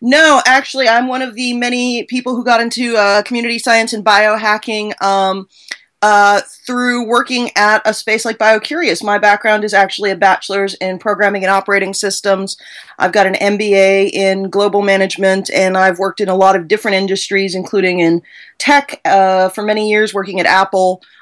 No, actually, I'm one of the many people who got into uh, community science and biohacking um, uh, through working at a space like BioCurious. My background is actually a bachelor's in programming and operating systems. I've got an MBA in global management, and I've worked in a lot of different industries, including in tech uh, for many years, working at Apple.